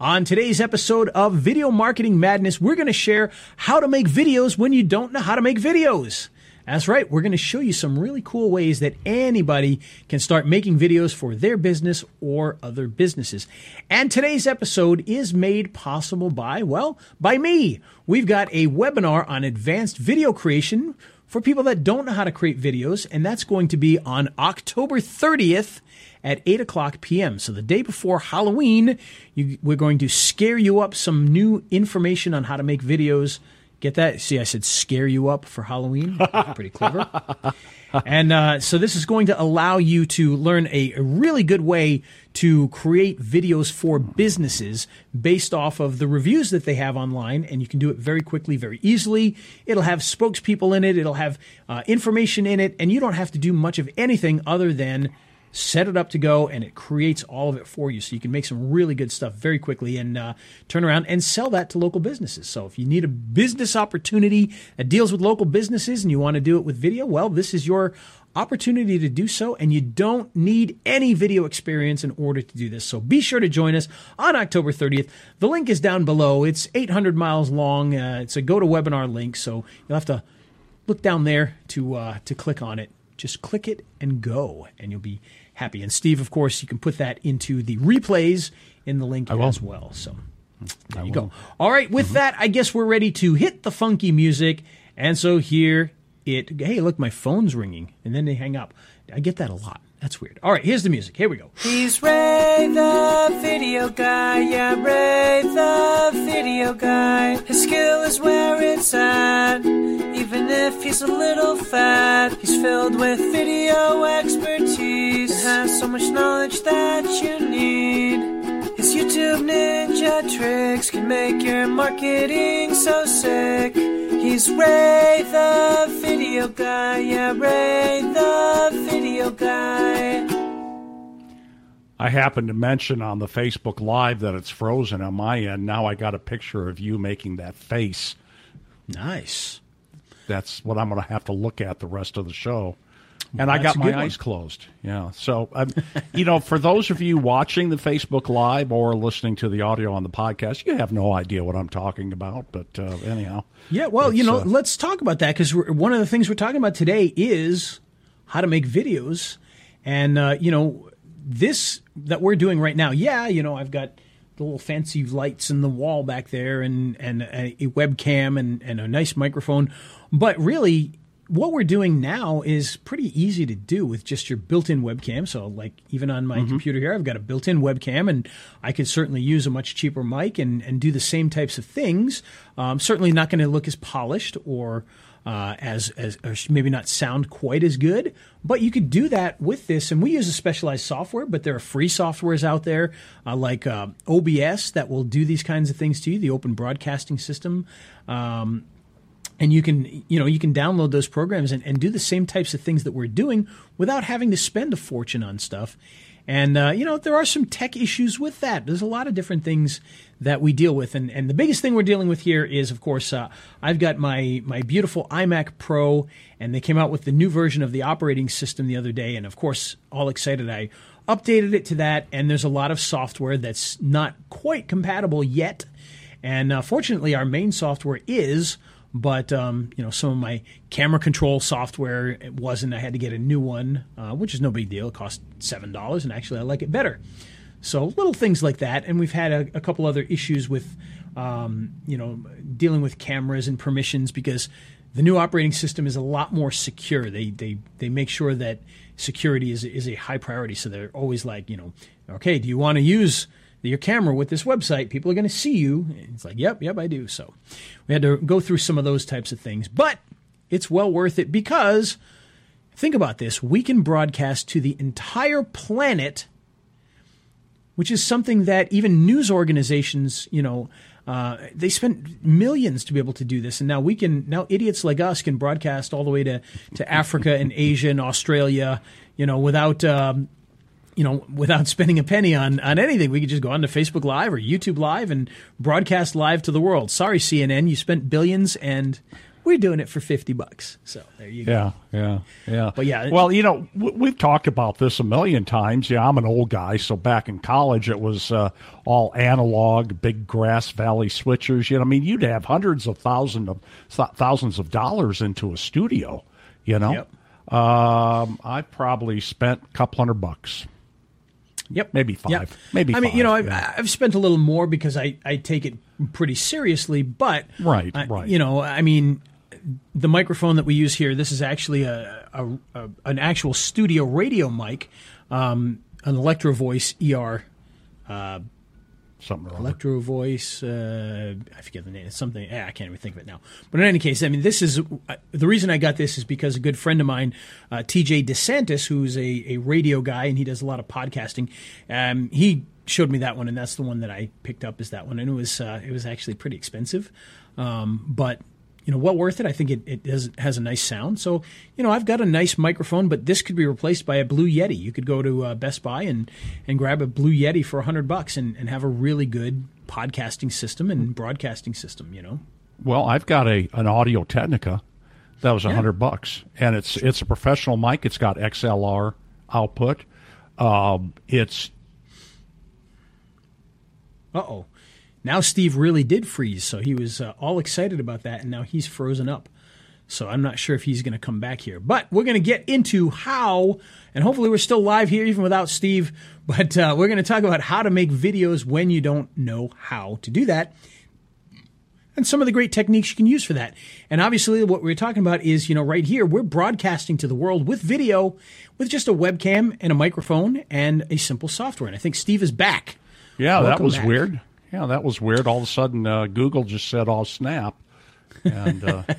On today's episode of Video Marketing Madness, we're going to share how to make videos when you don't know how to make videos. That's right, we're going to show you some really cool ways that anybody can start making videos for their business or other businesses. And today's episode is made possible by, well, by me. We've got a webinar on advanced video creation for people that don't know how to create videos, and that's going to be on October 30th at 8 o'clock p.m. So the day before Halloween, you, we're going to scare you up some new information on how to make videos Get that? See, I said scare you up for Halloween. Pretty clever. and uh, so this is going to allow you to learn a, a, really good way to create videos for businesses based off of the reviews that they have online. And you can do it very quickly, very easily. It'll have spokespeople in it. It'll have uh, information in it. And you don't have to do much of anything other than set it up to go, and it creates all of it for you. So you can make some really good stuff very quickly and uh, turn around and sell that to local businesses. So if you need a business opportunity that deals with local businesses and you want to do it with video, well, this is your opportunity to do so, and you don't need any video experience in order to do this. So be sure to join us on October 30th. The link is down below. It's 800 miles long. Uh, it's a go to webinar link, so you'll have to look down there to uh, to click on it. Just click it and go, and you'll be happy. And Steve, of course, you can put that into the replays in the link as well. So there I you will. go. All right, with mm-hmm. that, I guess we're ready to hit the funky music. And so here it. Hey, look, my phone's ringing, and then they hang up. I get that a lot. That's weird. All right, here's the music. Here we go. He's Ray the video guy. Yeah, Ray the video guy. His skill is where it's at. Even if he's a little fat, he's filled with video expertise. And has so much knowledge that you need. His YouTube ninja tricks can make your marketing so sick. He's Ray the video guy, yeah, Ray the video guy. I happened to mention on the Facebook Live that it's frozen on my end. Now I got a picture of you making that face. Nice. That's what I'm going to have to look at the rest of the show and well, I got my eyes closed. Yeah. So, um, you know, for those of you watching the Facebook Live or listening to the audio on the podcast, you have no idea what I'm talking about. But uh, anyhow. Yeah. Well, you know, uh, let's talk about that because one of the things we're talking about today is how to make videos. And, uh, you know, this that we're doing right now, yeah, you know, I've got the little fancy lights in the wall back there and, and a, a webcam and, and a nice microphone. But really, what we're doing now is pretty easy to do with just your built-in webcam. So, like even on my mm-hmm. computer here, I've got a built-in webcam, and I could certainly use a much cheaper mic and and do the same types of things. Um, certainly not going to look as polished or uh, as as maybe not sound quite as good, but you could do that with this. And we use a specialized software, but there are free softwares out there uh, like uh, OBS that will do these kinds of things to you. The Open Broadcasting System. Um, and you can you know you can download those programs and, and do the same types of things that we're doing without having to spend a fortune on stuff. And uh, you know there are some tech issues with that. There's a lot of different things that we deal with. And, and the biggest thing we're dealing with here is of course uh, i've got my my beautiful imac pro and they came out with the new version of the operating system the other day. And of course all excited i updated it to that. And there's a lot of software that's not quite compatible yet. And uh, fortunately our main software is but um, you know, some of my camera control software it wasn't. I had to get a new one, uh, which is no big deal. It cost seven dollars, and actually, I like it better. So little things like that, and we've had a, a couple other issues with, um, you know, dealing with cameras and permissions because the new operating system is a lot more secure. They they they make sure that security is is a high priority. So they're always like, you know, okay, do you want to use your camera with this website. People are going to see you. It's like, yep, yep, I do. So we had to go through some of those types of things, but it's well worth it because think about this we can broadcast to the entire planet, which is something that even news organizations, you know, uh, they spent millions to be able to do this, and now we can. Now idiots like us can broadcast all the way to, to Africa and Asia and Australia, you know, without um, you know, without spending a penny on, on anything. We could just go on to Facebook Live or YouTube Live and broadcast live to the world. Sorry, CNN, you spent billions and we're doing it for 50 bucks. So there you go. Yeah, yeah, yeah. But yeah. Well, you know, we've talked about this a million times. Yeah, I'm an old guy. So back in college, it was uh, all analog, big grass valley switchers. You know, I mean, you'd have hundreds of thousands of thousands of dollars into a studio, you know? Yep. Um, I probably spent a couple hundred bucks. Yep. Maybe five. Yep. Maybe I five, mean, you know, I've, yeah. I've spent a little more because I, I take it pretty seriously, but. Right, uh, right. You know, I mean, the microphone that we use here, this is actually a, a, a an actual studio radio mic, um, an Electro Voice ER. Uh, something Electro Voice. Uh, I forget the name. It's something. Eh, I can't even think of it now. But in any case, I mean, this is uh, the reason I got this is because a good friend of mine, uh, T.J. DeSantis, who's a, a radio guy and he does a lot of podcasting. Um, he showed me that one, and that's the one that I picked up. Is that one, and it was uh, it was actually pretty expensive, um, but you know, well worth it. I think it, it has, has, a nice sound. So, you know, I've got a nice microphone, but this could be replaced by a Blue Yeti. You could go to uh, Best Buy and, and grab a Blue Yeti for a hundred bucks and, and have a really good podcasting system and broadcasting system, you know? Well, I've got a an Audio Technica that was a hundred yeah. bucks, and it's it's a professional mic. It's got XLR output. Um, it's uh oh. Now Steve really did freeze, so he was uh, all excited about that, and now he's frozen up. So I'm not sure if he's going to come back here. But we're going to get into how, and hopefully we're still live here even without Steve, but uh, we're going to talk about how to make videos when you don't know how to do that. And some of the great techniques you can use for that. And obviously, what we're talking about is, you know, right here, we're broadcasting to the world with video with just a webcam and a microphone and a simple software. And I think Steve is back. Yeah, Welcome that was back. weird yeah, that was weird. All of a sudden, uh, Google just said, "I'll snap," and. Uh,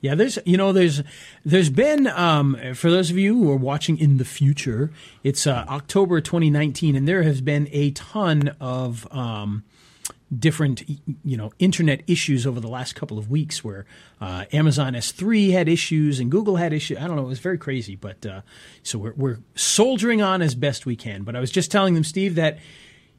yeah, there's you know there's there's been um, for those of you who are watching in the future, it's uh, October 2019, and there has been a ton of um, different you know internet issues over the last couple of weeks where uh, Amazon S3 had issues and Google had issues. I don't know, it was very crazy, but uh, so we're, we're soldiering on as best we can. But I was just telling them, Steve, that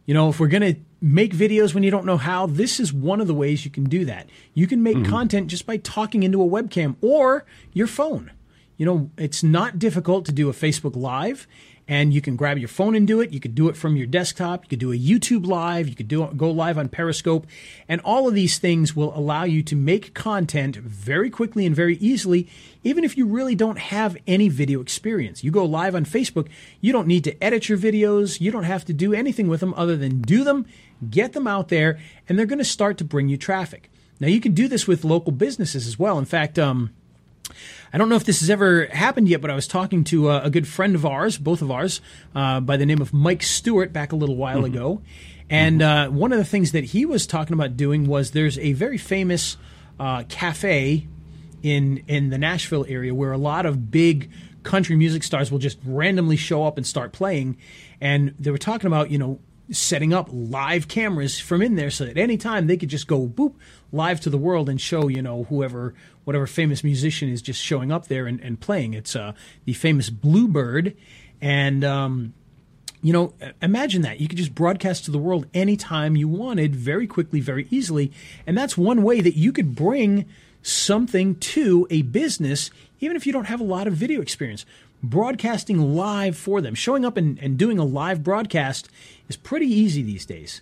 you know, if we're going to make videos when you don't know how, this is one of the ways you can do that. You can make mm-hmm. content just by talking into a webcam or your phone. You know, it's not difficult to do a Facebook Live and you can grab your phone and do it. You could do it from your desktop. You could do a YouTube live. You could do go live on Periscope, and all of these things will allow you to make content very quickly and very easily, even if you really don't have any video experience. You go live on Facebook. You don't need to edit your videos. You don't have to do anything with them other than do them, get them out there, and they're going to start to bring you traffic. Now you can do this with local businesses as well. In fact, um, I don't know if this has ever happened yet, but I was talking to a, a good friend of ours, both of ours, uh, by the name of Mike Stewart back a little while mm-hmm. ago. And uh, one of the things that he was talking about doing was there's a very famous uh, cafe in in the Nashville area where a lot of big country music stars will just randomly show up and start playing. And they were talking about, you know, setting up live cameras from in there so that any time they could just go boop live to the world and show you know whoever whatever famous musician is just showing up there and, and playing. It's uh, the famous bluebird. And um, you know imagine that. You could just broadcast to the world anytime you wanted very quickly very easily. And that's one way that you could bring something to a business even if you don't have a lot of video experience. Broadcasting live for them. Showing up and, and doing a live broadcast is pretty easy these days.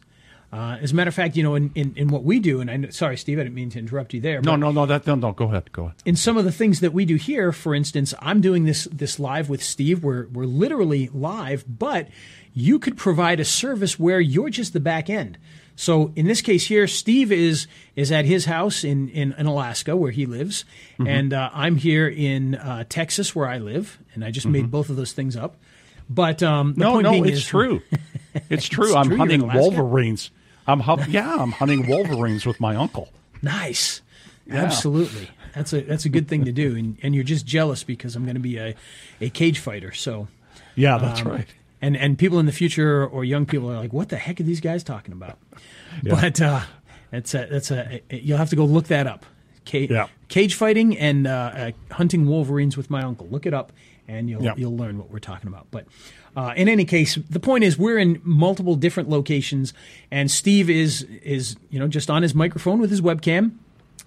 Uh, as a matter of fact, you know, in, in, in what we do, and I sorry, Steve, I didn't mean to interrupt you there. No, no, no, that no, no, go ahead, go ahead. In some of the things that we do here, for instance, I'm doing this this live with Steve. We're we're literally live, but you could provide a service where you're just the back end. So in this case here, Steve is is at his house in in, in Alaska where he lives, mm-hmm. and uh, I'm here in uh, Texas where I live, and I just mm-hmm. made both of those things up. But um, no, no, it's is, true. It's true. it's I'm true. hunting wolverines. I'm yeah, I'm hunting wolverines with my uncle. Nice, yeah. absolutely. That's a that's a good thing to do, and and you're just jealous because I'm going to be a a cage fighter. So yeah, that's um, right and and people in the future or young people are like, what the heck are these guys talking about? Yeah. But uh, that's a that's a you'll have to go look that up. Cage, yeah. cage fighting and uh, uh, hunting wolverines with my uncle. Look it up, and you'll you'll learn what we're talking about. But uh, in any case, the point is we're in multiple different locations, and Steve is is you know just on his microphone with his webcam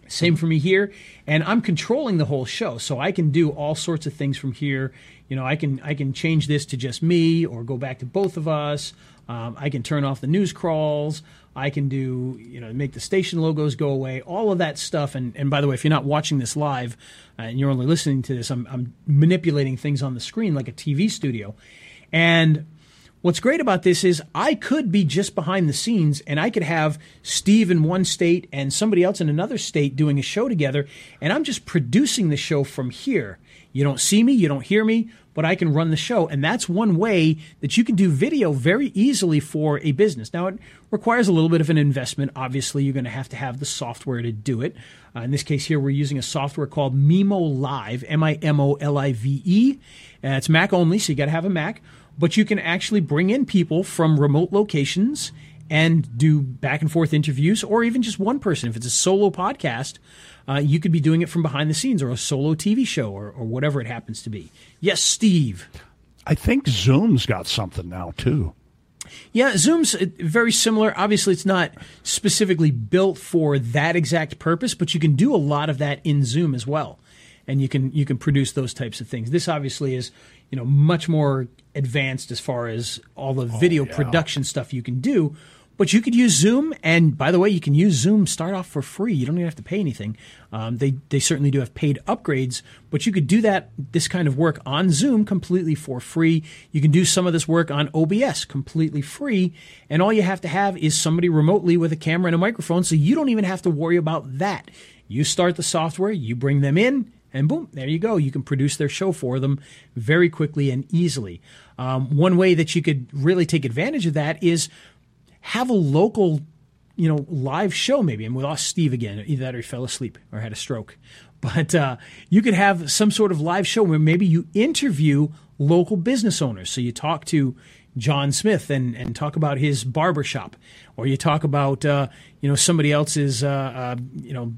Same for me here, and I'm controlling the whole show, so I can do all sorts of things from here. You know, I can I can change this to just me, or go back to both of us. Um, I can turn off the news crawls. I can do, you know, make the station logos go away, all of that stuff. And, and by the way, if you're not watching this live uh, and you're only listening to this, I'm, I'm manipulating things on the screen like a TV studio. And what's great about this is I could be just behind the scenes and I could have Steve in one state and somebody else in another state doing a show together. And I'm just producing the show from here. You don't see me, you don't hear me, but I can run the show. And that's one way that you can do video very easily for a business. Now, it requires a little bit of an investment. Obviously, you're going to have to have the software to do it. Uh, in this case here, we're using a software called Mimo Live, M I M O L I V E. Uh, it's Mac only, so you got to have a Mac. But you can actually bring in people from remote locations and do back and forth interviews, or even just one person. If it's a solo podcast, uh, you could be doing it from behind the scenes or a solo TV show or, or whatever it happens to be. Yes, Steve. I think Zoom's got something now, too. Yeah, Zoom's uh, very similar. Obviously, it's not specifically built for that exact purpose, but you can do a lot of that in Zoom as well, and you can you can produce those types of things. This obviously is you know much more advanced as far as all the oh, video yeah. production stuff you can do. But you could use Zoom, and by the way, you can use Zoom start off for free. You don't even have to pay anything. Um, they they certainly do have paid upgrades, but you could do that this kind of work on Zoom completely for free. You can do some of this work on OBS completely free, and all you have to have is somebody remotely with a camera and a microphone, so you don't even have to worry about that. You start the software, you bring them in, and boom, there you go. You can produce their show for them very quickly and easily. Um, one way that you could really take advantage of that is have a local, you know, live show maybe. And we lost Steve again. Either that or he fell asleep or had a stroke. But uh, you could have some sort of live show where maybe you interview local business owners. So you talk to John Smith and, and talk about his barbershop, or you talk about uh, you know somebody else's uh, uh, you know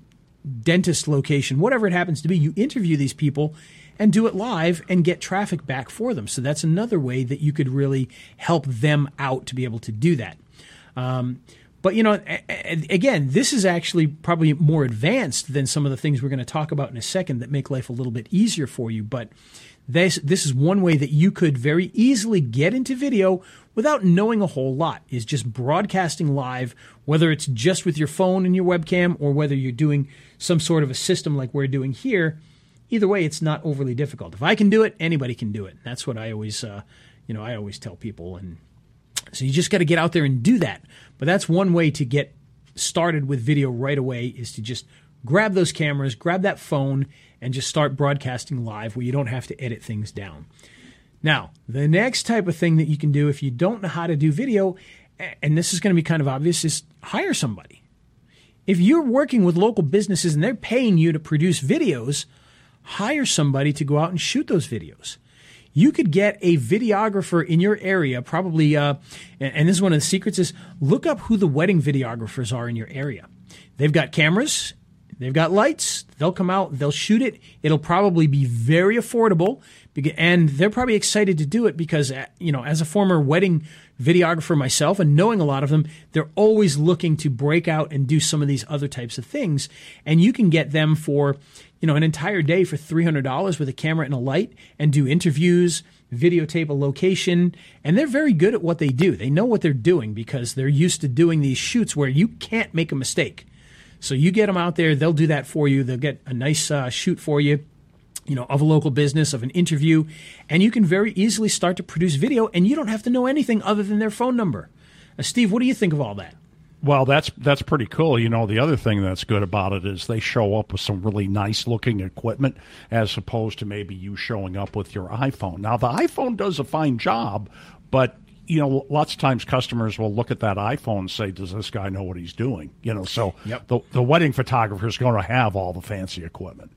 dentist location, whatever it happens to be. You interview these people and do it live and get traffic back for them. So that's another way that you could really help them out to be able to do that. Um, but you know, again, this is actually probably more advanced than some of the things we're going to talk about in a second that make life a little bit easier for you. But this this is one way that you could very easily get into video without knowing a whole lot. Is just broadcasting live, whether it's just with your phone and your webcam, or whether you're doing some sort of a system like we're doing here. Either way, it's not overly difficult. If I can do it, anybody can do it. That's what I always, uh, you know, I always tell people and so you just got to get out there and do that. But that's one way to get started with video right away is to just grab those cameras, grab that phone, and just start broadcasting live where you don't have to edit things down. Now, the next type of thing that you can do if you don't know how to do video, and this is going to be kind of obvious, is hire somebody. If you're working with local businesses and they're paying you to produce videos, hire somebody to go out and shoot those videos you could get a videographer in your area, probably, uh, and this is one of the secrets is look up who the wedding videographers are in your area. They've got cameras, they've got lights, they'll come out, they'll shoot it. It'll probably be very affordable, and they're probably excited to do it because, uh, you know, as a former wedding videographer myself and knowing a lot of them, they're always looking to break out and do some of these other types of things. And you can get them for, you know, an entire day for $300 with a camera and a light and do interviews, videotape a location, and they're very good at what they do. They know what they're doing because they're used to doing these shoots where you can't make a mistake. So you get them out there, they'll do that for you. They'll get a nice uh, shoot for you, you know, of a local business, of an interview, and you can very easily start to produce video, and you don't have to know anything other than their phone number. Uh, Steve, what do you think of all that? Well, that's that's pretty cool. You know, the other thing that's good about it is they show up with some really nice looking equipment as opposed to maybe you showing up with your iPhone. Now, the iPhone does a fine job, but you know, lots of times customers will look at that iPhone and say, "Does this guy know what he's doing?" You know, so yep. the the wedding photographer is going to have all the fancy equipment.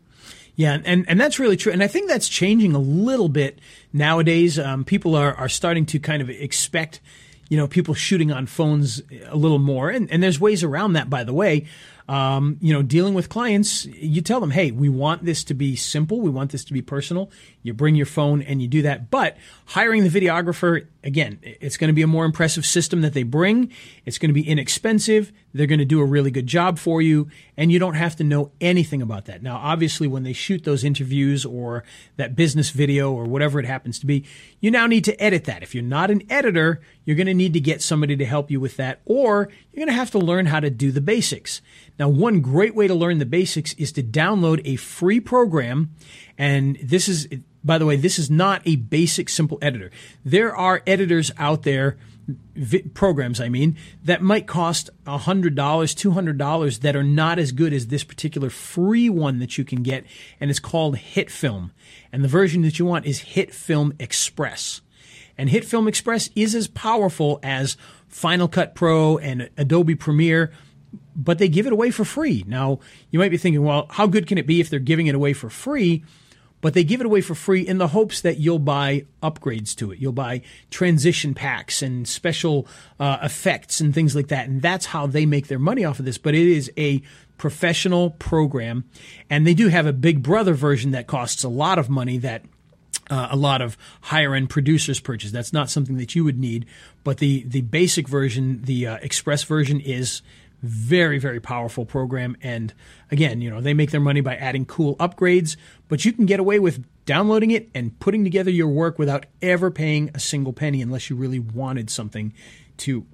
Yeah, and, and that's really true. And I think that's changing a little bit nowadays. Um, people are, are starting to kind of expect you know, people shooting on phones a little more. And, and there's ways around that, by the way. Um, you know, dealing with clients, you tell them, hey, we want this to be simple. We want this to be personal. You bring your phone and you do that. But hiring the videographer, again, it's going to be a more impressive system that they bring. It's going to be inexpensive. They're going to do a really good job for you. And you don't have to know anything about that. Now, obviously, when they shoot those interviews or that business video or whatever it happens to be, you now need to edit that. If you're not an editor, you're going to need to get somebody to help you with that, or you're going to have to learn how to do the basics. Now, one great way to learn the basics is to download a free program. And this is, by the way, this is not a basic simple editor. There are editors out there, programs, I mean, that might cost $100, $200 that are not as good as this particular free one that you can get. And it's called HitFilm. And the version that you want is HitFilm Express. And HitFilm Express is as powerful as Final Cut Pro and Adobe Premiere but they give it away for free. Now, you might be thinking, well, how good can it be if they're giving it away for free? But they give it away for free in the hopes that you'll buy upgrades to it. You'll buy transition packs and special uh, effects and things like that. And that's how they make their money off of this. But it is a professional program. And they do have a big brother version that costs a lot of money that uh, a lot of higher end producers purchase. That's not something that you would need, but the the basic version, the uh, express version, is very, very powerful program. And again, you know, they make their money by adding cool upgrades, but you can get away with downloading it and putting together your work without ever paying a single penny unless you really wanted something to,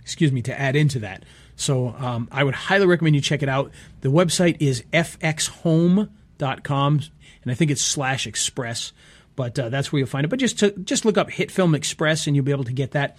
excuse me, to add into that. So um, I would highly recommend you check it out. The website is fxhome.com, and I think it's slash express, but uh, that's where you'll find it. But just to, just look up HitFilm Express, and you'll be able to get that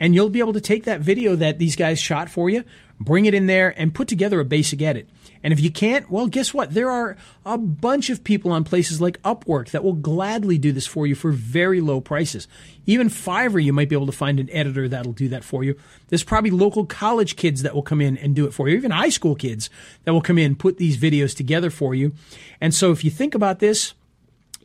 and you'll be able to take that video that these guys shot for you, bring it in there, and put together a basic edit. And if you can't, well, guess what? There are a bunch of people on places like Upwork that will gladly do this for you for very low prices. Even Fiverr, you might be able to find an editor that'll do that for you. There's probably local college kids that will come in and do it for you, even high school kids that will come in, put these videos together for you. And so if you think about this,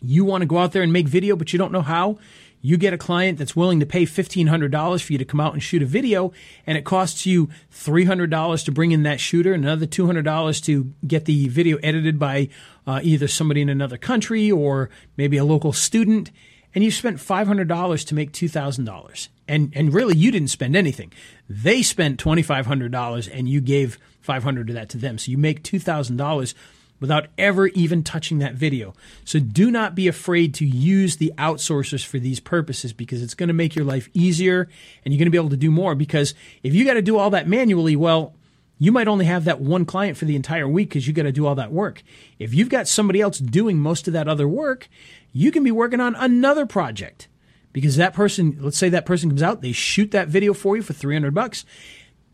you want to go out there and make video, but you don't know how, you get a client that's willing to pay $1,500 for you to come out and shoot a video, and it costs you $300 to bring in that shooter another $200 to get the video edited by uh, either somebody in another country or maybe a local student, and you spent $500 to make $2,000. And, and really, you didn't spend anything. They spent $2,500 and you gave 500 of that to them. So you make $2,000 without ever even touching that video. So do not be afraid to use the outsourcers for these purposes because it's going to make your life easier and you're going to be able to do more. Because if you got to do all that manually, well, you might only have that one client for the entire week because you got to do all that work. If you've got somebody else doing most of that other work, you can be working on another project because that person, let's say that person comes out, they shoot that video for you for 300 bucks.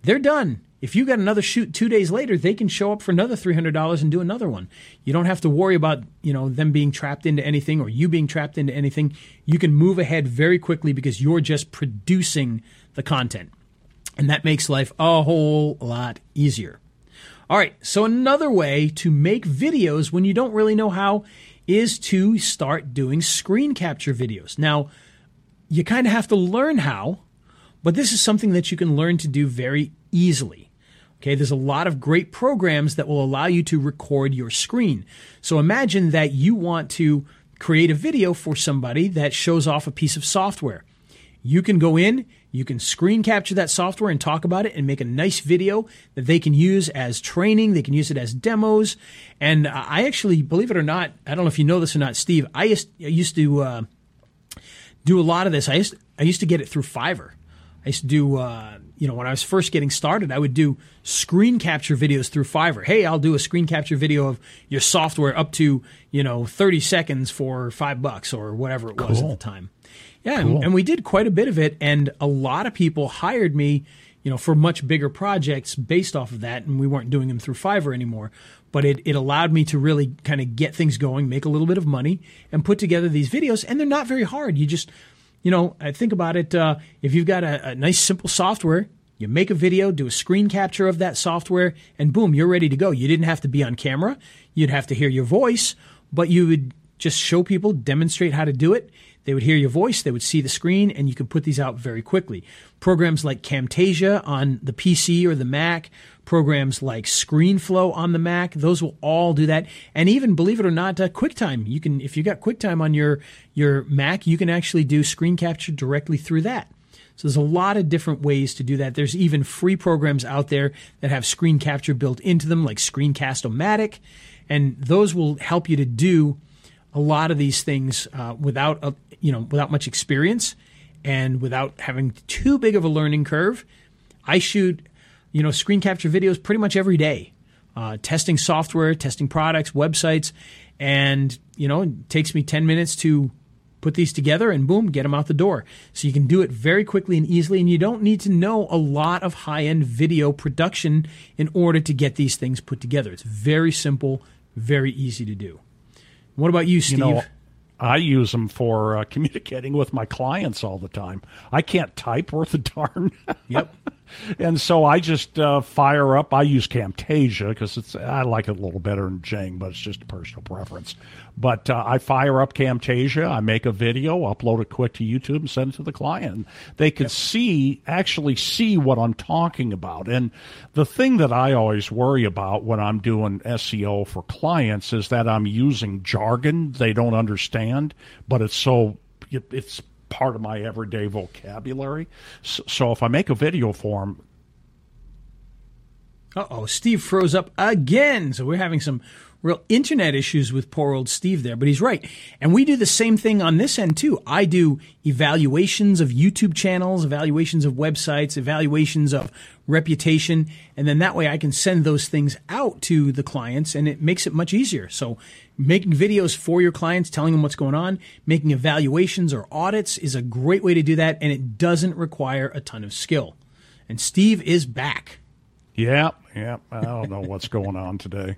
They're done. If you got another shoot two days later, they can show up for another three hundred dollars and do another one. You don't have to worry about you know them being trapped into anything or you being trapped into anything. You can move ahead very quickly because you're just producing the content, and that makes life a whole lot easier. All right, so another way to make videos when you don't really know how is to start doing screen capture videos. Now, you kind of have to learn how, but this is something that you can learn to do very easily. Okay, there's a lot of great programs that will allow you to record your screen. So imagine that you want to create a video for somebody that shows off a piece of software. You can go in, you can screen capture that software and talk about it and make a nice video that they can use as training. They can use it as demos. And I actually, believe it or not, I don't know if you know this or not, Steve, I used, I used to uh, do a lot of this. I used, I used to get it through Fiverr. I used to do, uh, you know, when I was first getting started, I would do screen capture videos through Fiverr. Hey, I'll do a screen capture video of your software up to, you know, 30 seconds for five bucks or whatever it was cool. at the time. Yeah. Cool. And, and we did quite a bit of it. And a lot of people hired me, you know, for much bigger projects based off of that. And we weren't doing them through Fiverr anymore. But it, it allowed me to really kind of get things going, make a little bit of money, and put together these videos. And they're not very hard. You just you know, I think about it. Uh, if you've got a, a nice, simple software, you make a video, do a screen capture of that software, and boom, you're ready to go. You didn't have to be on camera. You'd have to hear your voice, but you would just show people, demonstrate how to do it. They would hear your voice, they would see the screen, and you could put these out very quickly. Programs like Camtasia on the PC or the Mac, programs like ScreenFlow on the Mac, those will all do that. And even, believe it or not, uh, QuickTime. You can, if you got QuickTime on your your Mac, you can actually do screen capture directly through that. So there's a lot of different ways to do that. There's even free programs out there that have screen capture built into them, like Screencast-O-Matic, and those will help you to do a lot of these things uh, without a, you know without much experience and without having too big of a learning curve. I shoot you know screen capture videos pretty much every day, uh, testing software, testing products, websites, and you know it takes me ten minutes to put these together and boom, get them out the door. So you can do it very quickly and easily, and you don't need to know a lot of high end video production in order to get these things put together. It's very simple, very easy to do. What about you, Steve? You know, I use them for uh, communicating with my clients all the time. I can't type worth a darn. Yep. and so I just uh, fire up. I use Camtasia because it's I like it a little better than Jing, but it's just a personal preference. But uh, I fire up Camtasia. I make a video, upload it quick to YouTube, and send it to the client. They could yep. see actually see what I'm talking about. And the thing that I always worry about when I'm doing SEO for clients is that I'm using jargon they don't understand, but it's so it's part of my everyday vocabulary. So, so if I make a video for them, uh oh, Steve froze up again. So we're having some real internet issues with poor old Steve there, but he's right. And we do the same thing on this end too. I do evaluations of YouTube channels, evaluations of websites, evaluations of reputation, and then that way I can send those things out to the clients and it makes it much easier. So making videos for your clients, telling them what's going on, making evaluations or audits is a great way to do that and it doesn't require a ton of skill. And Steve is back. Yeah, yeah. I don't know what's going on today.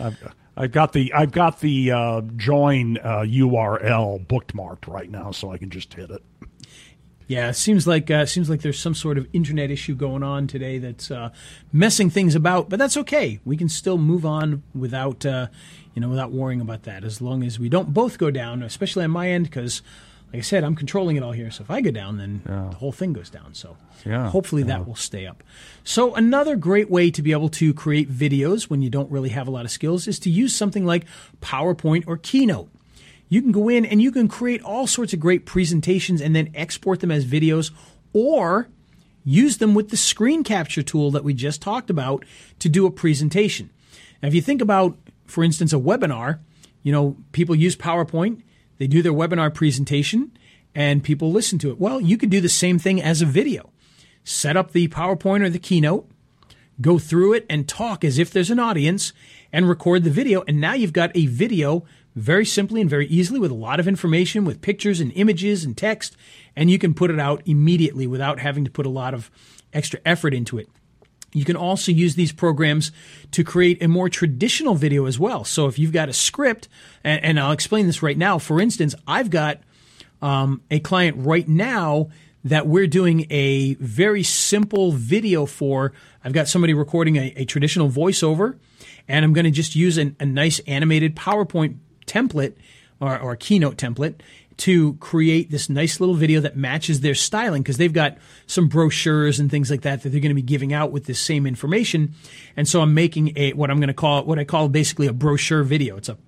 I've, I've got the I've got the uh, join uh, URL bookmarked right now, so I can just hit it. Yeah, it seems like uh, seems like there's some sort of internet issue going on today that's uh, messing things about, but that's okay. We can still move on without uh, you know without worrying about that, as long as we don't both go down, especially on my end, because like I said, I'm controlling it all here. So if I go down, then yeah. the whole thing goes down. So yeah. hopefully that will stay up. So another great way to be able to create videos when you don't really have a lot of skills is to use something like PowerPoint or Keynote. You can go in and you can create all sorts of great presentations and then export them as videos or use them with the screen capture tool that we just talked about to do a presentation. Now, if you think about, for instance, a webinar, you know, people use PowerPoint they do their webinar presentation and people listen to it. Well, you could do the same thing as a video. Set up the PowerPoint or the keynote, go through it and talk as if there's an audience and record the video. And now you've got a video very simply and very easily with a lot of information, with pictures and images and text, and you can put it out immediately without having to put a lot of extra effort into it. You can also use these programs to create a more traditional video as well. So if you've got a script, and, and I'll explain this right now. For instance, I've got um, a client right now that we're doing a very simple video for. I've got somebody recording a, a traditional voiceover, and I'm going to just use an, a nice animated PowerPoint template or, or keynote template to create this nice little video that matches their styling because they've got some brochures and things like that that they're going to be giving out with this same information. And so I'm making a what I'm going to call what I call basically a brochure video. It's a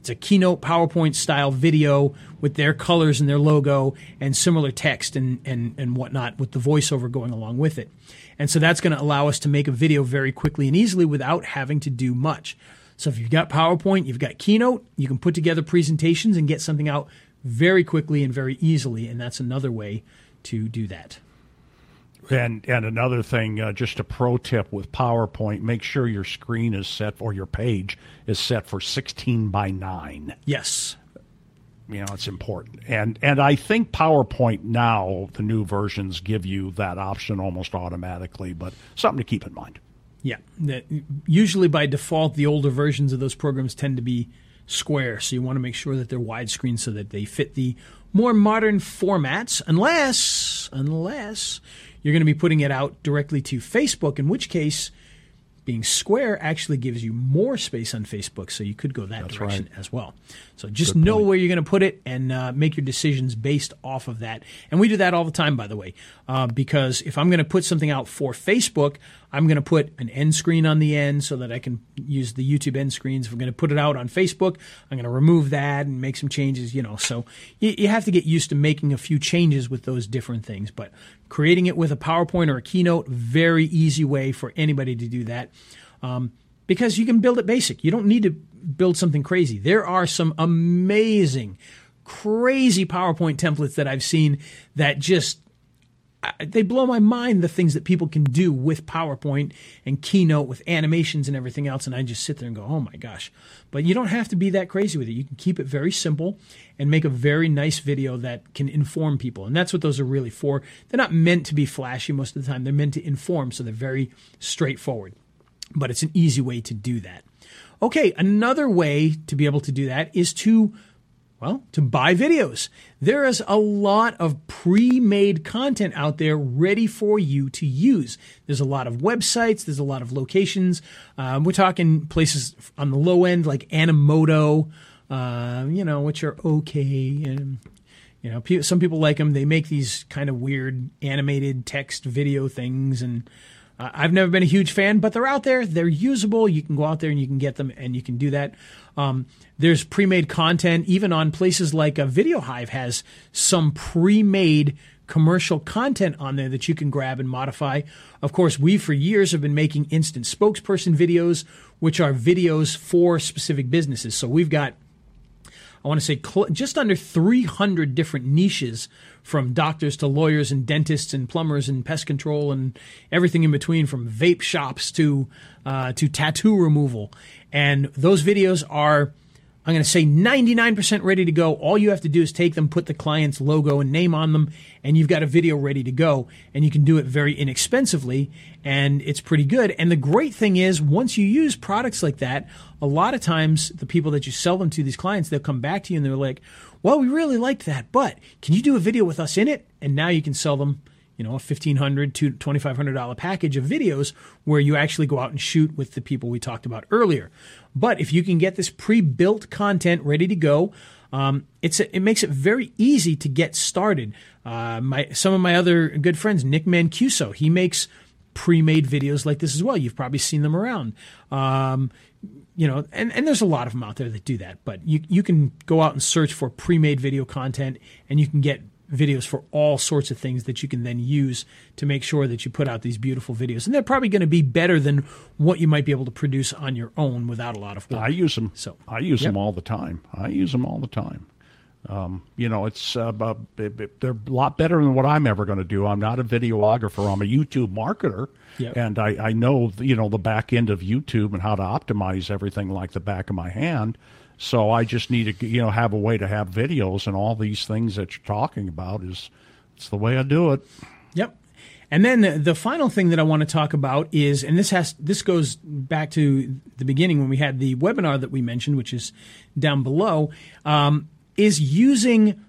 it's a keynote PowerPoint style video with their colors and their logo and similar text and, and, and whatnot with the voiceover going along with it. And so that's going to allow us to make a video very quickly and easily without having to do much. So if you've got PowerPoint, you've got Keynote, you can put together presentations and get something out very quickly and very easily, and that's another way to do that. And and another thing, uh, just a pro tip with PowerPoint: make sure your screen is set or your page is set for sixteen by nine. Yes, you know it's important. And and I think PowerPoint now the new versions give you that option almost automatically, but something to keep in mind. Yeah, usually by default the older versions of those programs tend to be square. So you want to make sure that they're widescreen so that they fit the more modern formats, unless, unless you're going to be putting it out directly to Facebook, in which case being square actually gives you more space on Facebook, so you could go that That's direction right. as well. So just Good know point. where you're going to put it and uh, make your decisions based off of that. And we do that all the time, by the way, uh, because if I'm going to put something out for Facebook, I'm going to put an end screen on the end so that I can use the YouTube end screens. If I'm going to put it out on Facebook, I'm going to remove that and make some changes, you know. So you, you have to get used to making a few changes with those different things. But creating it with a PowerPoint or a Keynote, very easy way for anybody to do that. Um, because you can build it basic. You don't need to build something crazy. There are some amazing, crazy PowerPoint templates that I've seen that just they blow my mind the things that people can do with PowerPoint and Keynote with animations and everything else. And I just sit there and go, oh my gosh. But you don't have to be that crazy with it. You can keep it very simple and make a very nice video that can inform people. And that's what those are really for. They're not meant to be flashy most of the time, they're meant to inform. So they're very straightforward. But it's an easy way to do that. Okay, another way to be able to do that is to well, to buy videos. There is a lot of pre made content out there ready for you to use. There's a lot of websites, there's a lot of locations. Um, we're talking places on the low end like Animoto, uh, you know, which are okay. And, you know, some people like them. They make these kind of weird animated text video things. And uh, I've never been a huge fan, but they're out there. They're usable. You can go out there and you can get them and you can do that. Um, there's pre-made content, even on places like a Video Hive has some pre-made commercial content on there that you can grab and modify. Of course, we for years have been making instant spokesperson videos, which are videos for specific businesses. So we've got I want to say cl- just under 300 different niches from doctors to lawyers and dentists and plumbers and pest control and everything in between from vape shops to uh, to tattoo removal. And those videos are I'm going to say 99% ready to go. All you have to do is take them, put the client's logo and name on them, and you've got a video ready to go. And you can do it very inexpensively, and it's pretty good. And the great thing is, once you use products like that, a lot of times the people that you sell them to, these clients, they'll come back to you and they're like, well, we really liked that, but can you do a video with us in it? And now you can sell them you know, a $1,500 to $2,500 package of videos where you actually go out and shoot with the people we talked about earlier. But if you can get this pre-built content ready to go, um, it's it makes it very easy to get started. Uh, my some of my other good friends, Nick Mancuso, he makes pre-made videos like this as well. You've probably seen them around. Um, you know, and, and there's a lot of them out there that do that, but you, you can go out and search for pre-made video content and you can get videos for all sorts of things that you can then use to make sure that you put out these beautiful videos. And they're probably going to be better than what you might be able to produce on your own without a lot of work. I use them. So I use yep. them all the time. I use them all the time. Um, you know, it's uh, they're a lot better than what I'm ever going to do. I'm not a videographer. I'm a YouTube marketer, Yep. and I, I know you know the back end of YouTube and how to optimize everything like the back of my hand. So I just need to you know have a way to have videos and all these things that you're talking about is it's the way I do it. Yep. And then the, final thing that I want to talk about is, and this has this goes back to the beginning when we had the webinar that we mentioned, which is down below, um, is using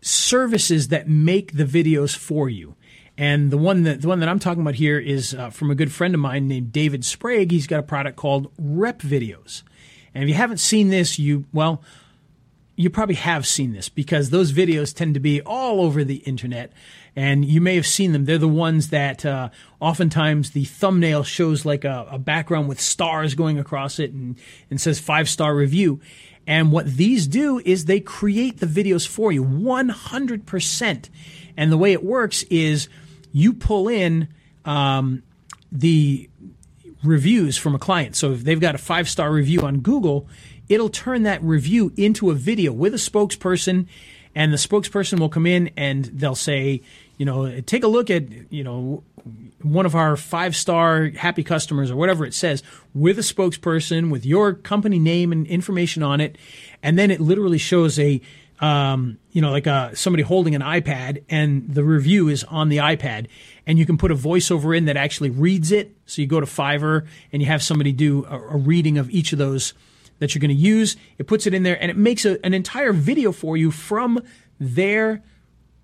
services that make the videos for you. And the one that the one that I'm talking about here is uh, from a good friend of mine named David Sprague. He's got a product called Rep Videos. And if you haven't seen this, you well, you probably have seen this because those videos tend to be all over the internet and you may have seen them. They're the ones that uh, oftentimes the thumbnail shows like a, a, background with stars going across it and, and says five star review. And what these do is they create the videos for you 100%. And the way it works is you pull in um, the reviews from a client. So if they've got a five star review on Google, it'll turn that review into a video with a spokesperson and the spokesperson will come in and they'll say, you know, take a look at, you know, one of our five star happy customers or whatever it says with a spokesperson with your company name and information on it. And then it literally shows a, um, you know, like a, somebody holding an iPad and the review is on the iPad and you can put a voiceover in that actually reads it. So you go to Fiverr and you have somebody do a, a reading of each of those that you're going to use. It puts it in there and it makes a, an entire video for you from their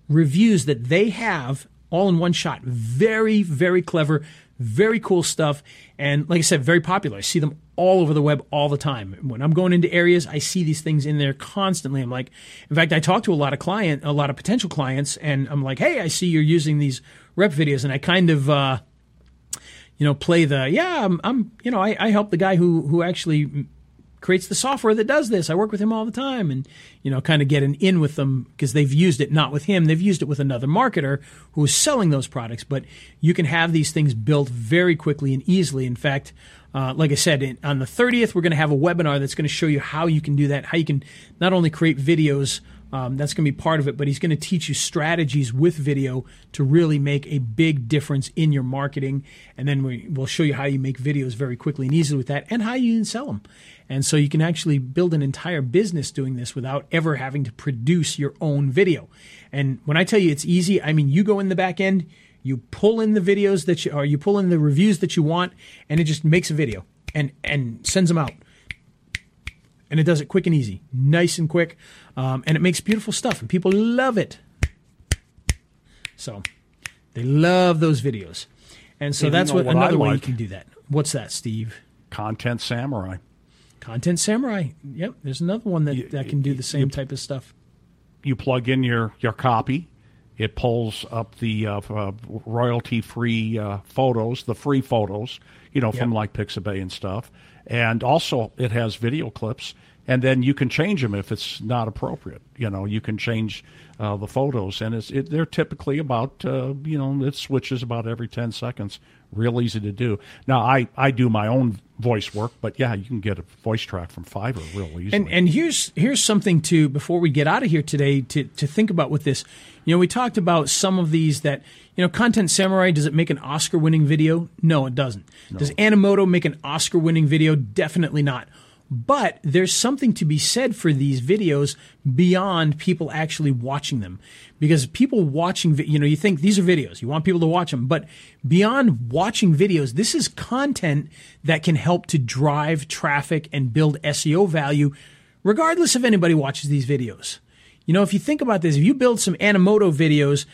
reviews that they have all in one shot. Very, very clever, Very cool stuff. And like I said, very popular. I see them all over the web all the time. When I'm going into areas, I see these things in there constantly. I'm like, in fact, I talk to a lot of client, a lot of potential clients, and I'm like, hey, I see you're using these rep videos, and I kind of, uh, you know, play the yeah, I'm, I'm you know, I, I help the guy who who actually creates the software that does this. I work with him all the time and, you know, kind of get an in with them because they've used it not with him. They've used it with another marketer who is selling those products. But you can have these things built very quickly and easily. In fact, uh, like I said, in, on the 30th, we're going to have a webinar that's going to show you how you can do that, how you can not only create videos um, that's going to be part of it, but he's going to teach you strategies with video to really make a big difference in your marketing. And then we, will show you how you make videos very quickly and easily with that and how you can sell them. And so you can actually build an entire business doing this without ever having to produce your own video. And when I tell you it's easy, I mean, you go in the back end, you pull in the videos that you, or you pull in the reviews that you want, and it just makes a video and, and sends them out and it does it quick and easy, nice and quick, um, and it makes beautiful stuff, and people love it. So they love those videos, and so that's what, what another way you can do that. What's that, Steve? Content Samurai. Content Samurai. Yep, there's another one that, you, that can do the same you, type of stuff. You plug in your your copy. It pulls up the uh, uh, royalty-free uh, photos, the free photos, you know, from like Pixabay and stuff and also it has video clips and then you can change them if it's not appropriate you know you can change uh, the photos and it's it, they're typically about uh, you know it switches about every 10 seconds real easy to do now i i do my own voice work but yeah you can get a voice track from fiverr real easily and and here's here's something to before we get out of here today to to think about with this you know we talked about some of these that you know, Content Samurai, does it make an Oscar winning video? No, it doesn't. No. Does Animoto make an Oscar winning video? Definitely not. But there's something to be said for these videos beyond people actually watching them. Because people watching, you know, you think these are videos, you want people to watch them. But beyond watching videos, this is content that can help to drive traffic and build SEO value, regardless if anybody watches these videos. You know, if you think about this, if you build some Animoto videos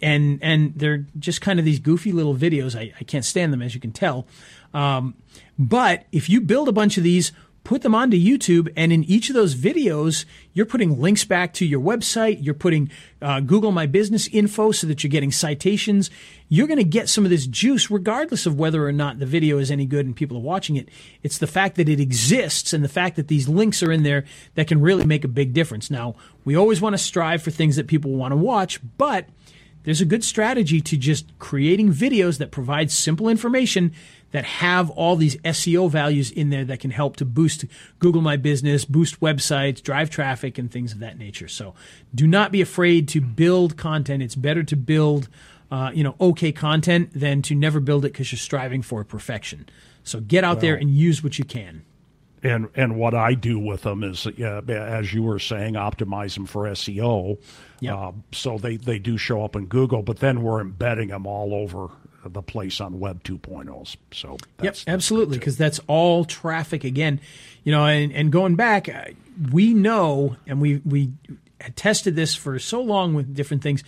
and and they're just kind of these goofy little videos. I, I can't stand them, as you can tell. Um, but if you build a bunch of these, put them onto YouTube, and in each of those videos, you're putting links back to your website. You're putting uh, Google My Business info so that you're getting citations. You're going to get some of this juice, regardless of whether or not the video is any good and people are watching it. It's the fact that it exists and the fact that these links are in there that can really make a big difference. Now, we always want to strive for things that people want to watch, but there's a good strategy to just creating videos that provide simple information that have all these SEO values in there that can help to boost Google My Business, boost websites, drive traffic, and things of that nature. So do not be afraid to build content. It's better to build, uh, you know, okay content than to never build it because you're striving for perfection. So get out there and use what you can. And and what I do with them is, uh, as you were saying, optimize them for SEO. Yep. Uh, so they, they do show up in Google, but then we're embedding them all over the place on Web 2.0s. So yep, absolutely, because that's all traffic again. You know, and, and going back, uh, we know, and we we tested this for so long with different things.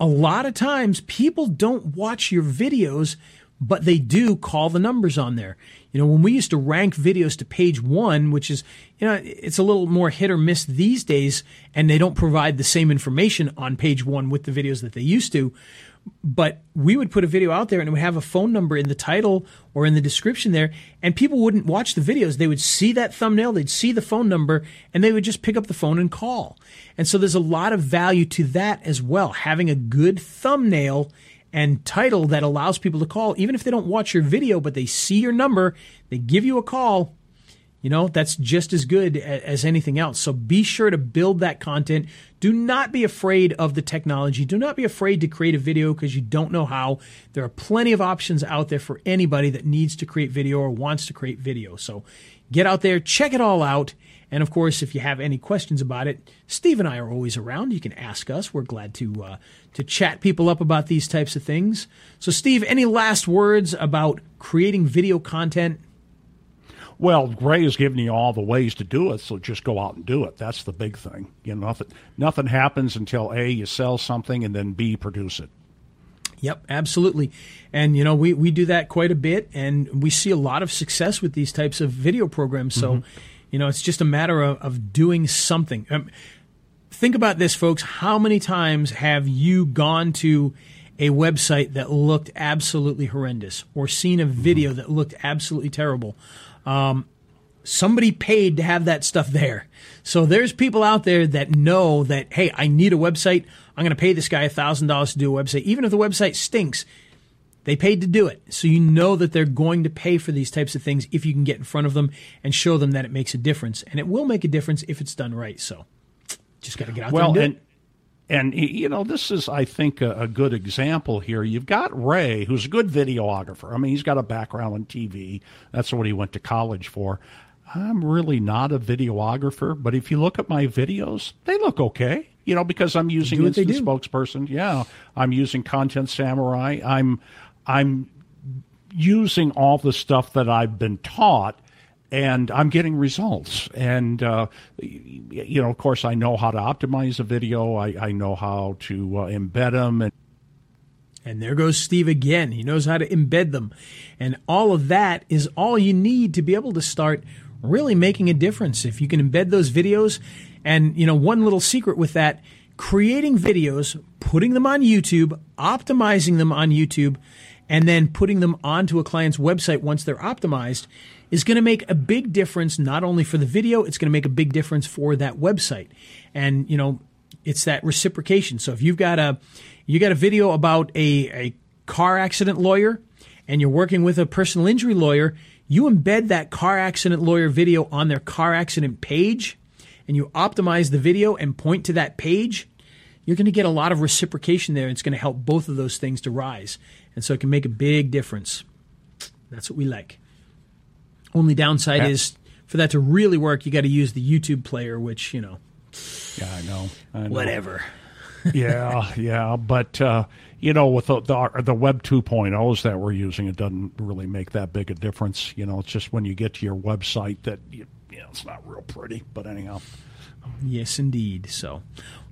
A lot of times, people don't watch your videos, but they do call the numbers on there. You know, when we used to rank videos to page one, which is, you know, it's a little more hit or miss these days, and they don't provide the same information on page one with the videos that they used to. But we would put a video out there and it would have a phone number in the title or in the description there, and people wouldn't watch the videos. They would see that thumbnail, they'd see the phone number, and they would just pick up the phone and call. And so there's a lot of value to that as well. Having a good thumbnail and title that allows people to call, even if they don't watch your video, but they see your number, they give you a call. You know, that's just as good as anything else. So be sure to build that content. Do not be afraid of the technology. Do not be afraid to create a video because you don't know how. There are plenty of options out there for anybody that needs to create video or wants to create video. So get out there, check it all out. And of course, if you have any questions about it, Steve and I are always around. You can ask us. We're glad to uh, to chat people up about these types of things. So, Steve, any last words about creating video content? Well, Ray has given you all the ways to do it, so just go out and do it. That's the big thing. You know, nothing nothing happens until A you sell something and then B produce it. Yep, absolutely. And, you know, we, we do that quite a bit, and we see a lot of success with these types of video programs. So, mm-hmm. You know, it's just a matter of, of doing something. Um, think about this, folks. How many times have you gone to a website that looked absolutely horrendous or seen a video that looked absolutely terrible? Um, somebody paid to have that stuff there. So there's people out there that know that, hey, I need a website. I'm going to pay this guy $1,000 to do a website. Even if the website stinks, they paid to do it. So you know that they're going to pay for these types of things if you can get in front of them and show them that it makes a difference. And it will make a difference if it's done right. So just got to get out well, there and, and and you know, this is, I think, a, a, good example here. You've got Ray, who's a good videographer. I mean, he's got a background in TV. That's what he went to college for. I'm really not a videographer, but if you look at my videos, they look okay. You know, because I'm using instant spokesperson. Yeah, I'm using Content Samurai. I'm I'm using all the stuff that I've been taught, and I'm getting results. And uh, you know, of course, I know how to optimize a video. I, I know how to uh, embed them and. And there goes Steve again. He knows how to embed them. And all of that is all you need to be able to start really making a difference. If you can embed those videos, and you know, one little secret with that, creating videos, putting them on YouTube, optimizing them on YouTube, and then putting them onto a client's website once they're optimized is going to make a big difference not only for the video, it's going to make a big difference for that website. And you know, it's that reciprocation. So if you've got a you got a video about a, a car accident lawyer and you're working with a personal injury lawyer, you embed that car accident lawyer video on their car accident page and you optimize the video and point to that page, you're going to get a lot of reciprocation there. It's going to help both of those things to rise. And so it can make a big difference. That's what we like. Only downside yeah. is for that to really work, you got to use the YouTube player, which, you know. Yeah, I know. I know. Whatever. yeah, yeah. But, uh, you know, with the, the, the Web 2.0s that we're using, it doesn't really make that big a difference. You know, it's just when you get to your website that you, you know, it's not real pretty. But anyhow. Yes, indeed. So,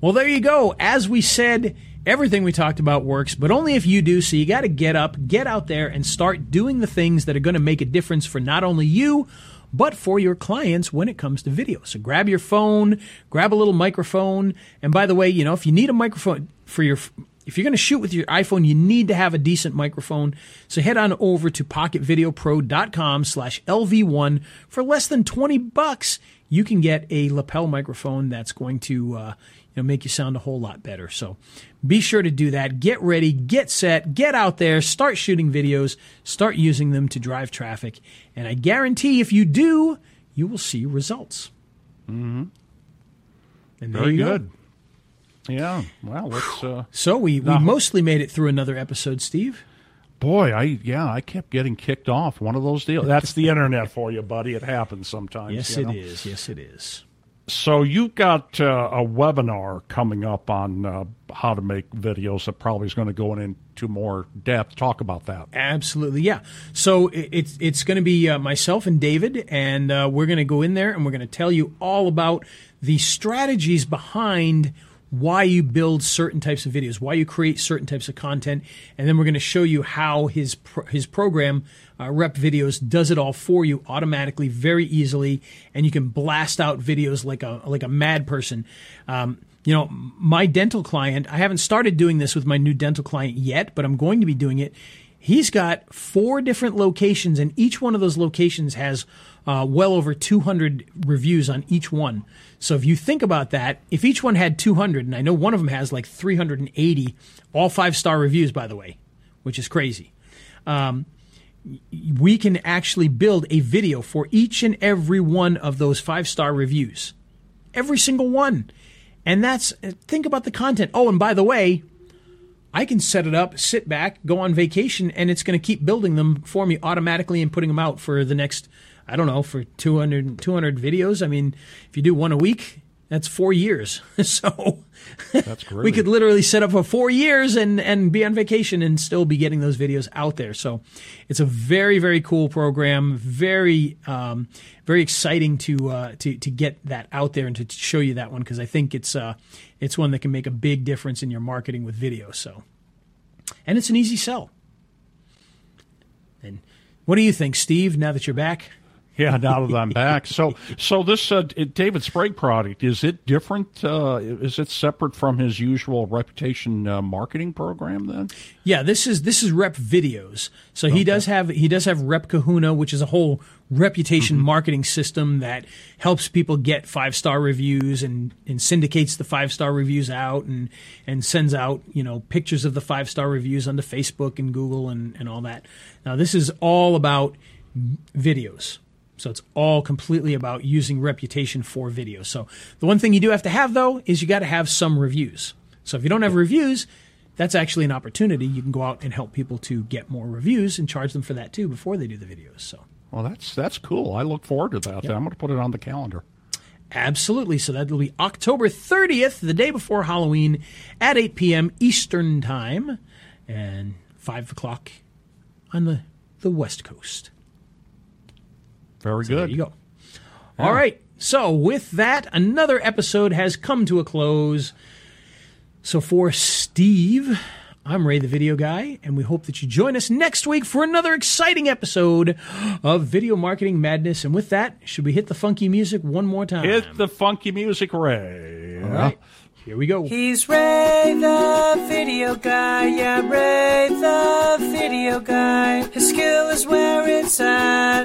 well, there you go. As we said, everything we talked about works, but only if you do. So you got to get up, get out there, and start doing the things that are going to make a difference for not only you, but for your clients when it comes to video. So grab your phone, grab a little microphone. And by the way, you know, if you need a microphone for your if you're going to shoot with your iPhone, you need to have a decent microphone. So head on over to pocketvideopro.com slash LV1 for less than 20 bucks. You can get a lapel microphone that's going to, uh, you know, make you sound a whole lot better. So be sure to do that. Get ready, get set, get out there, start shooting videos, start using them to drive traffic. And I guarantee if you do, you will see results. Mm-hmm. And Very good. Yeah. Well, let's. Uh, so we, we mostly made it through another episode, Steve. Boy, I yeah, I kept getting kicked off one of those deals. That's the internet for you, buddy. It happens sometimes. Yes, it know? is. Yes, it is. So you've got uh, a webinar coming up on uh, how to make videos that probably is going to go into more depth. Talk about that. Absolutely, yeah. So it's it's going to be uh, myself and David, and uh, we're going to go in there and we're going to tell you all about the strategies behind why you build certain types of videos, why you create certain types of content, and then we're going to show you how his pro- his program uh, Rep Videos does it all for you automatically, very easily, and you can blast out videos like a like a mad person. Um, you know, my dental client, I haven't started doing this with my new dental client yet, but I'm going to be doing it. He's got four different locations, and each one of those locations has uh, well over 200 reviews on each one. So if you think about that, if each one had 200, and I know one of them has like 380, all five star reviews, by the way, which is crazy. Um, we can actually build a video for each and every one of those five star reviews. Every single one. And that's, think about the content. Oh, and by the way, I can set it up, sit back, go on vacation, and it's going to keep building them for me automatically and putting them out for the next I don't know, for 200, 200 videos. I mean, if you do one a week, that's four years. so that's we could literally set up for four years and, and be on vacation and still be getting those videos out there. So it's a very, very cool program. Very, um, very exciting to, uh, to, to get that out there and to, to show you that one. Cause I think it's, uh, it's one that can make a big difference in your marketing with video. So and it's an easy sell. And what do you think, Steve? Now that you're back. Yeah, now that I'm back. So, so this uh, David Sprague product is it different? Uh, is it separate from his usual reputation uh, marketing program? Then, yeah, this is this is Rep Videos. So he does have he does have Rep Kahuna, which is a whole reputation mm-hmm. marketing system that helps people get five star reviews and, and syndicates the five star reviews out and and sends out you know pictures of the five star reviews onto Facebook and Google and and all that. Now this is all about videos. So it's all completely about using reputation for video. So the one thing you do have to have though is you got to have some reviews. So if you don't have reviews, that's actually an opportunity. You can go out and help people to get more reviews and charge them for that too before they do the videos. So well, that's that's cool. I look forward to that. Yep. I'm going to put it on the calendar. Absolutely. So that will be October 30th, the day before Halloween, at 8 p.m. Eastern Time, and 5 o'clock on the, the West Coast. Very so good. There you go. Yeah. All right. So with that, another episode has come to a close. So for Steve, I'm Ray the Video Guy, and we hope that you join us next week for another exciting episode of Video Marketing Madness. And with that, should we hit the funky music one more time? Hit the funky music, Ray. All right. Here we go. He's Ray the video guy, yeah, Ray the video guy. His skill is where it's at,